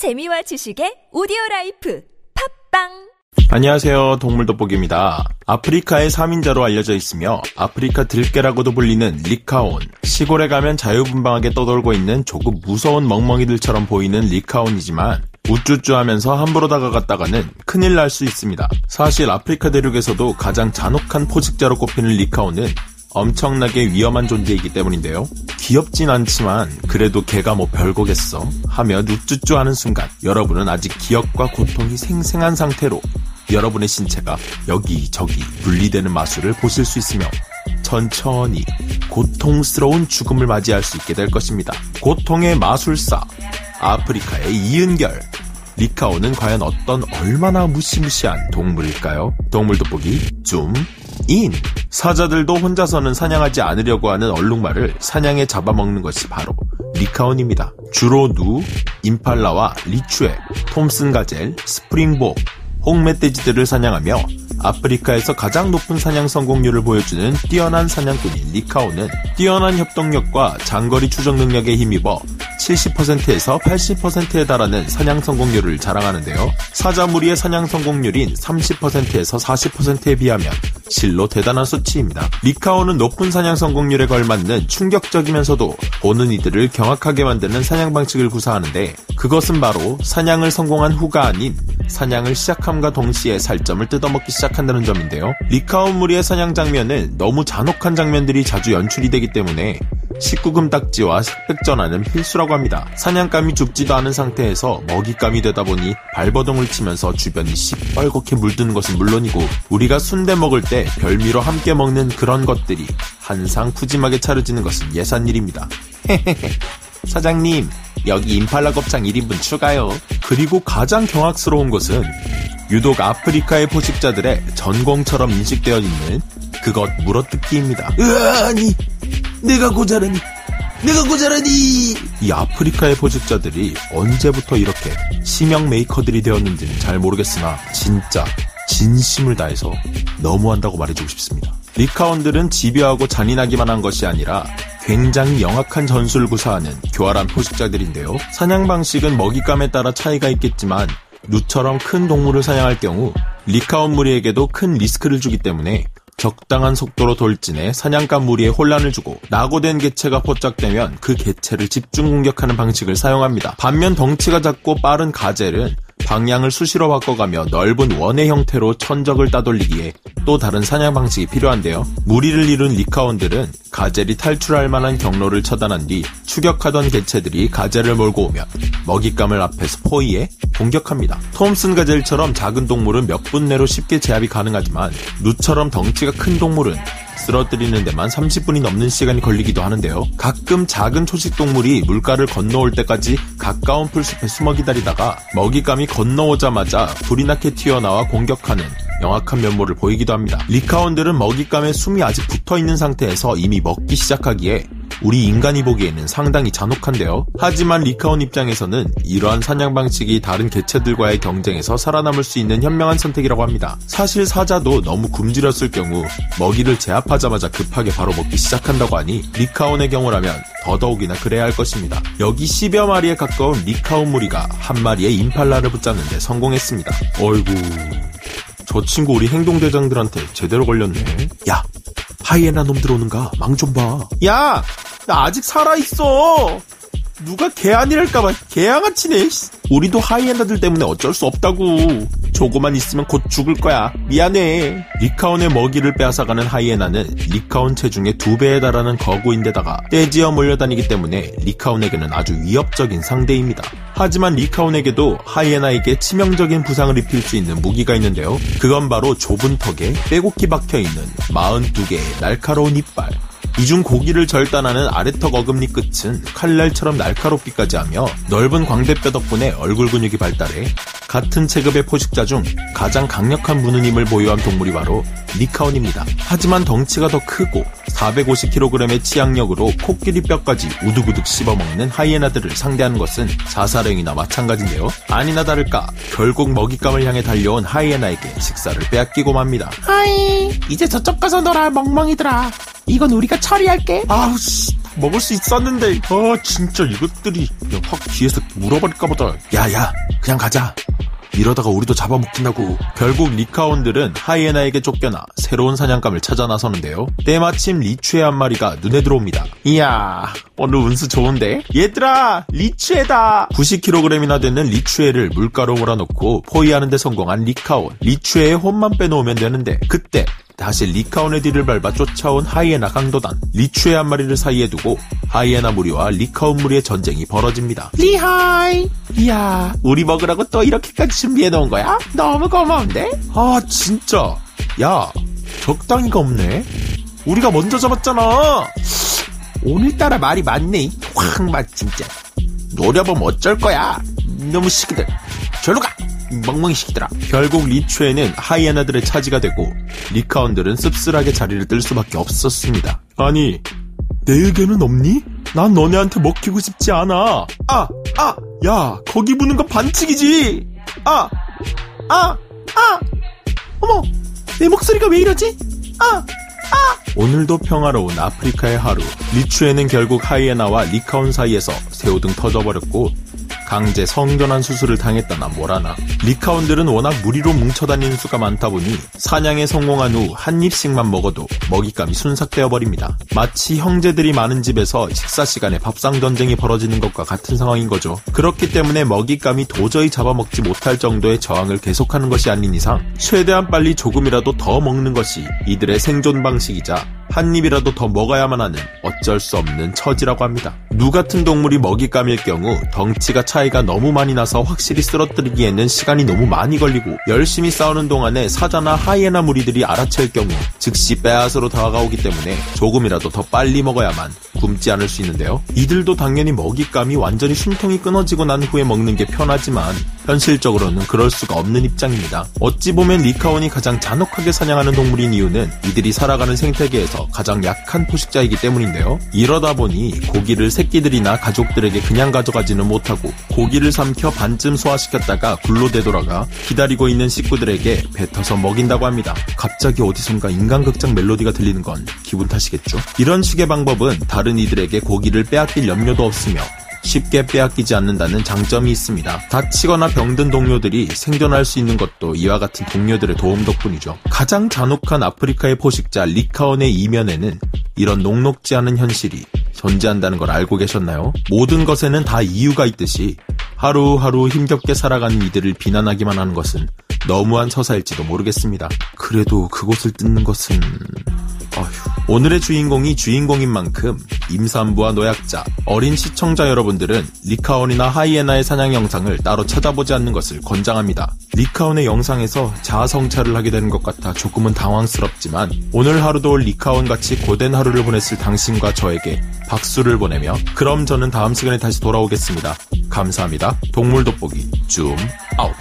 재미와 지식의 오디오 라이프 팟빵 안녕하세요. 동물 돋보기입니다. 아프리카의 3인자로 알려져 있으며 아프리카 들개라고도 불리는 리카온. 시골에 가면 자유분방하게 떠돌고 있는 조금 무서운 멍멍이들처럼 보이는 리카온이지만 우쭈쭈 하면서 함부로 다가갔다가는 큰일 날 수 있습니다. 사실 아프리카 대륙에서도 가장 잔혹한 포식자로 꼽히는 리카온은 엄청나게 위험한 존재이기 때문인데요. 귀엽진 않지만 그래도 걔가 뭐 별거겠어 하며 누쭈쭈 하는 순간 여러분은 아직 기억과 고통이 생생한 상태로 여러분의 신체가 여기저기 분리되는 마술을 보실 수 있으며 천천히 고통스러운 죽음을 맞이할 수 있게 될 것입니다. 고통의 마술사 아프리카의 이은결 리카오는 과연 어떤 얼마나 무시무시한 동물일까요? 동물 돋보기 줌 인. 사자들도 혼자서는 사냥하지 않으려고 하는 얼룩말을 사냥에 잡아먹는 것이 바로 리카온입니다. 주로 누, 임팔라와 리추에, 톰슨 가젤, 스프링복, 홍멧돼지들을 사냥하며 아프리카에서 가장 높은 사냥 성공률을 보여주는 뛰어난 사냥꾼인 리카오는 뛰어난 협동력과 장거리 추적 능력에 힘입어 70%에서 80%에 달하는 사냥 성공률을 자랑하는데요. 사자 무리의 사냥 성공률인 30%에서 40%에 비하면 실로 대단한 수치입니다. 리카오는 높은 사냥 성공률에 걸맞는 충격적이면서도 보는 이들을 경악하게 만드는 사냥 방식을 구사하는데 그것은 바로 사냥을 성공한 후가 아닌 사냥을 시작함과 동시에 살점을 뜯어먹기 시작한다는 점인데요. 리카온 무리의 사냥 장면은 너무 잔혹한 장면들이 자주 연출이 되기 때문에 19금 딱지와 색백전화는 필수라고 합니다. 사냥감이 죽지도 않은 상태에서 먹잇감이 되다 보니 발버둥을 치면서 주변이 시뻘겋게 물드는 것은 물론이고 우리가 순대 먹을 때 별미로 함께 먹는 그런 것들이 한상 푸짐하게 차려지는 것은 예산일입니다. 사장님, 여기 임팔라 곱창 1인분 추가요. 그리고 가장 경악스러운 것은 유독 아프리카의 포식자들의 전공처럼 인식되어 있는 그것 물어뜯기입니다. 으아니, 내가 고자라니, 내가 고자라니! 이 아프리카의 포식자들이 언제부터 이렇게 심영 메이커들이 되었는지는 잘 모르겠으나 진짜 진심을 다해서 너무한다고 말해주고 싶습니다. 리카온들은 집요하고 잔인하기만 한 것이 아니라 굉장히 영악한 전술을 구사하는 교활한 포식자들인데요. 사냥 방식은 먹잇감에 따라 차이가 있겠지만 누처럼 큰 동물을 사냥할 경우 리카온 무리에게도 큰 리스크를 주기 때문에 적당한 속도로 돌진해 사냥감 무리에 혼란을 주고 낙오된 개체가 포착되면 그 개체를 집중 공격하는 방식을 사용합니다. 반면 덩치가 작고 빠른 가젤은 방향을 수시로 바꿔가며 넓은 원의 형태로 천적을 따돌리기에 또 다른 사냥 방식이 필요한데요. 무리를 이룬 리카온들은 가젤이 탈출할 만한 경로를 처단한 뒤 추격하던 개체들이 가젤을 몰고 오면 먹잇감을 앞에서 포위해 공격합니다. 톰슨 가젤처럼 작은 동물은 몇 분 내로 쉽게 제압이 가능하지만 누처럼 덩치가 큰 동물은 쓰러뜨리는 데만 30분이 넘는 시간이 걸리기도 하는데요. 가끔 작은 초식 동물이 물가를 건너올 때까지 가까운 풀숲에 숨어 기다리다가 먹잇감이 건너오자마자 불이 나게 튀어나와 공격하는 영악한 면모를 보이기도 합니다. 리카온들은 먹잇감에 숨이 아직 붙어 있는 상태에서 이미 먹기 시작하기에 우리 인간이 보기에는 상당히 잔혹한데요. 하지만 리카온 입장에서는 이러한 사냥 방식이 다른 개체들과의 경쟁에서 살아남을 수 있는 현명한 선택이라고 합니다. 사실 사자도 너무 굶주렸을 경우 먹이를 제압하자마자 급하게 바로 먹기 시작한다고 하니 리카온의 경우라면 더더욱이나 그래야 할 것입니다. 여기 10여 마리에 가까운 리카온 무리가 한 마리의 임팔라를 붙잡는데 성공했습니다. 어이구... 저 친구 우리 행동대장들한테 제대로 걸렸네. 야, 하이에나 놈 들어오는가? 망 좀 봐. 야, 나 아직 살아있어. 누가 개아니랄까봐 개양아치네. 우리도 하이에나들 때문에 어쩔 수 없다고. 조금만 있으면 곧 죽을 거야. 미안해. 리카온의 먹이를 빼앗아가는 하이에나는 리카온 체중의 두 배에 달하는 거구인데다가 떼지어 몰려다니기 때문에 리카온에게는 아주 위협적인 상대입니다. 하지만 리카온에게도 하이에나에게 치명적인 부상을 입힐 수 있는 무기가 있는데요. 그건 바로 좁은 턱에 빼곡히 박혀있는 42개의 날카로운 이빨. 이중 고기를 절단하는 아래턱 어금니 끝은 칼날처럼 날카롭기까지 하며 넓은 광대뼈 덕분에 얼굴 근육이 발달해 같은 체급의 포식자 중 가장 강력한 무는 힘을 보유한 동물이 바로 리카온입니다. 하지만 덩치가 더 크고 450kg의 치악력으로 코끼리 뼈까지 우두구둑 씹어먹는 하이에나들을 상대하는 것은 자살행위나 마찬가지인데요. 아니나 다를까 결국 먹잇감을 향해 달려온 하이에나에게 식사를 빼앗기고 맙니다. Hi, 이제 저쪽 가서 놀아, 멍멍이들아. 이건 우리가 처리할게. 아우 씨 먹을 수 있었는데 아 진짜 이것들이 그냥 확 뒤에서 물어버릴까 보다 야야 그냥 가자 이러다가 우리도 잡아먹힌다고. 결국 리카온들은 하이에나에게 쫓겨나 새로운 사냥감을 찾아 나서는데요. 때마침 리추에 한 마리가 눈에 들어옵니다. 이야, 오늘 운수 좋은데? 얘들아, 리추에다! 90kg이나 되는 리추에를 물가로 몰아넣고 포위하는 데 성공한 리카온. 리추에의 혼만 빼놓으면 되는데 그때 다시 리카온의 뒤를 밟아 쫓아온 하이에나 강도단. 리추에 한 마리를 사이에 두고 하이에나 무리와 리카온 무리의 전쟁이 벌어집니다. Re-hi! 이야, 우리 먹으라고 또 이렇게까지 준비해 놓은 거야? 너무 고마운데? 아, 진짜. 야, 적당히가 없네. 우리가 먼저 잡았잖아. 오늘따라 말이 많네. 확 마 진짜. 노려보면 어쩔 거야. 놈의 시키들. 절로 가! 멍멍이 시키더라. 결국 리추에는 하이에나들의 차지가 되고 리카온들은 씁쓸하게 자리를 뜰 수밖에 없었습니다. 아니 내 의견은 없니? 난 너네한테 먹히고 싶지 않아. 아, 아, 야, 거기 부는 거 반칙이지. 아, 아, 아, 어머, 내 목소리가 왜 이러지? 아, 아. 오늘도 평화로운 아프리카의 하루. 리추에는 결국 하이에나와 리카온 사이에서 새우등 터져버렸고 강제 성전환 수술을 당했다나 뭐라나. 리카온들은 워낙 무리로 뭉쳐다니는 수가 많다 보니 사냥에 성공한 후 한 입씩만 먹어도 먹잇감이 순삭되어 버립니다. 마치 형제들이 많은 집에서 식사 시간에 밥상 전쟁이 벌어지는 것과 같은 상황인 거죠. 그렇기 때문에 먹잇감이 도저히 잡아먹지 못할 정도의 저항을 계속하는 것이 아닌 이상 최대한 빨리 조금이라도 더 먹는 것이 이들의 생존 방식이자 한 입이라도 더 먹어야만 하는 어쩔 수 없는 처지라고 합니다. 누 같은 동물이 먹잇감일 경우 덩치가 차이가 너무 많이 나서 확실히 쓰러뜨리기에는 시간이 너무 많이 걸리고 열심히 싸우는 동안에 사자나 하이에나 무리들이 알아챌 경우 즉시 빼앗으로 다가오기 때문에 조금이라도 더 빨리 먹어야만 굶지 않을 수 있는데요. 이들도 당연히 먹잇감이 완전히 숨통이 끊어지고 난 후에 먹는 게 편하지만 현실적으로는 그럴 수가 없는 입장입니다. 어찌 보면 리카온이 가장 잔혹하게 사냥하는 동물인 이유는 이들이 살아가는 생태계에서 가장 약한 포식자이기 때문인데요. 이러다 보니 고기를 새끼들이나 가족들에게 그냥 가져가지는 못하고 고기를 삼켜 반쯤 소화시켰다가 굴로 되돌아가 기다리고 있는 식구들에게 뱉어서 먹인다고 합니다. 갑자기 어디선가 인간극장 멜로디가 들리는 건 기분 탓이겠죠. 이런 식의 방법은 다른 이들에게 고기를 빼앗길 염려도 없으며 쉽게 빼앗기지 않는다는 장점이 있습니다. 다치거나 병든 동료들이 생존할 수 있는 것도 이와 같은 동료들의 도움 덕분이죠. 가장 잔혹한 아프리카의 포식자 리카온의 이면에는 이런 녹록지 않은 현실이 존재한다는 걸 알고 계셨나요? 모든 것에는 다 이유가 있듯이 하루하루 힘겹게 살아가는 이들을 비난하기만 하는 것은 너무한 처사일지도 모르겠습니다. 그래도 그곳을 뜯는 것은... 어휴. 오늘의 주인공이 주인공인 만큼 임산부와 노약자, 어린 시청자 여러분들은 리카온이나 하이에나의 사냥 영상을 따로 찾아보지 않는 것을 권장합니다. 리카온의 영상에서 자아성찰을 하게 되는 것 같아 조금은 당황스럽지만 오늘 하루도 리카온 같이 고된 하루를 보냈을 당신과 저에게 박수를 보내며 그럼 저는 다음 시간에 다시 돌아오겠습니다. 감사합니다. 동물 돋보기 줌 아웃.